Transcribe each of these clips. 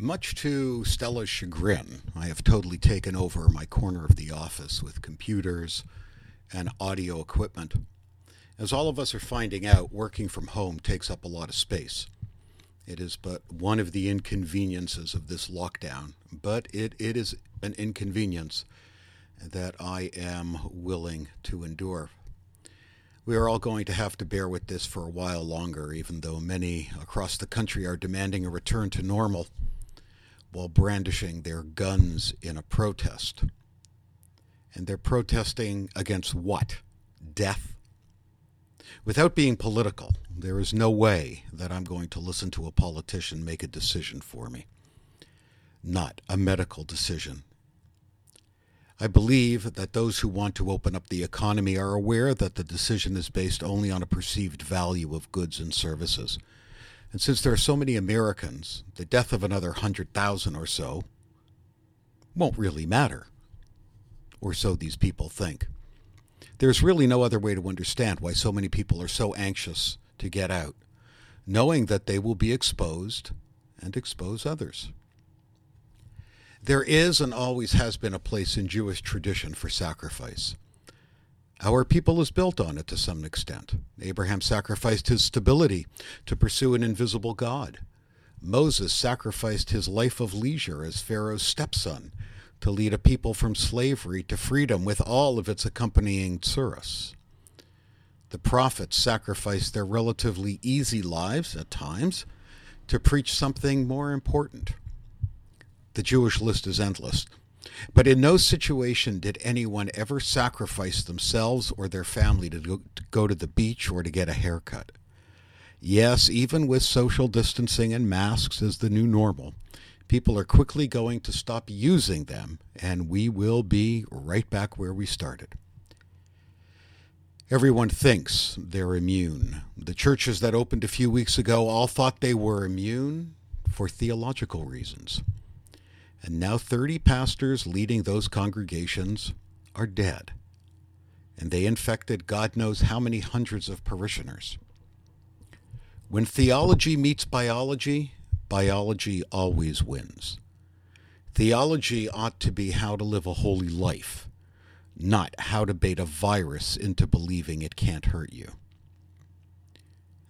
Much to Stella's chagrin, I have totally taken over my corner of the office with computers and audio equipment. As all of us are finding out, working from home takes up a lot of space. It is but one of the inconveniences of this lockdown, but it, it is an inconvenience that I am willing to endure. We are all going to have to bear with this for a while longer, even though many across the country are demanding a return to normal while brandishing their guns in a protest. And they're protesting against what? Death? Without being political, there is no way that I'm going to listen to a politician make a decision for me. Not a medical decision. I believe that those who want to open up the economy are aware that the decision is based only on a perceived value of goods and services and since there are so many Americans, the death of another 100,000 or so won't really matter. Or so these people think. There's really no other way to understand why so many people are so anxious to get out, knowing that they will be exposed and expose others. There is and always has been a place in Jewish tradition for sacrifice. Our people is built on it to some extent. Abraham sacrificed his stability to pursue an invisible God. Moses sacrificed his life of leisure as Pharaoh's stepson to lead a people from slavery to freedom with all of its accompanying tsuris. The prophets sacrificed their relatively easy lives at times to preach something more important. The Jewish list is endless. But in no situation did anyone ever sacrifice themselves or their family to go to the beach or to get a haircut. Yes, even with social distancing and masks as the new normal, people are quickly going to stop using them, and we will be right back where we started. Everyone thinks they're immune. The churches that opened a few weeks ago all thought they were immune for theological reasons. And now 30 pastors leading those congregations are dead. And they infected God knows how many hundreds of parishioners. When theology meets biology, biology always wins. Theology ought to be how to live a holy life, not how to bait a virus into believing it can't hurt you.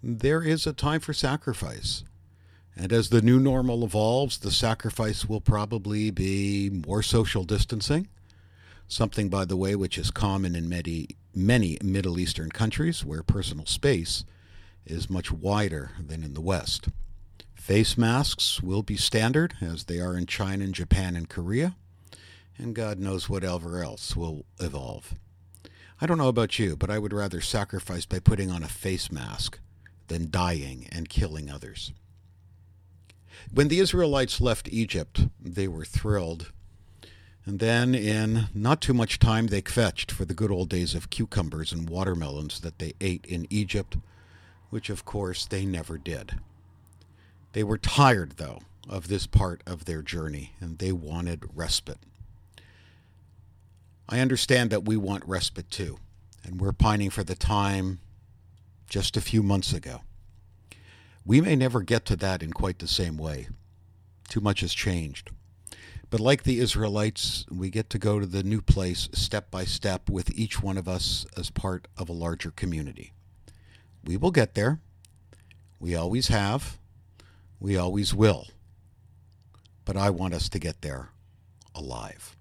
There is a time for sacrifice. And as the new normal evolves, the sacrifice will probably be more social distancing, something, by the way, which is common in many, many Middle Eastern countries where personal space is much wider than in the West. Face masks will be standard, as they are in China and Japan and Korea, and God knows whatever else will evolve. I don't know about you, but I would rather sacrifice by putting on a face mask than dying and killing others. When the Israelites left Egypt, they were thrilled. And then, in not too much time, they kvetched for the good old days of cucumbers and watermelons that they ate in Egypt, which of course they never did. They were tired, though, of this part of their journey, and they wanted respite. I understand that we want respite too, and we're pining for the time just a few months ago. We may never get to that in quite the same way. Too much has changed. But like the Israelites, we get to go to the new place step by step with each one of us as part of a larger community. We will get there. We always have. We always will. But I want us to get there alive.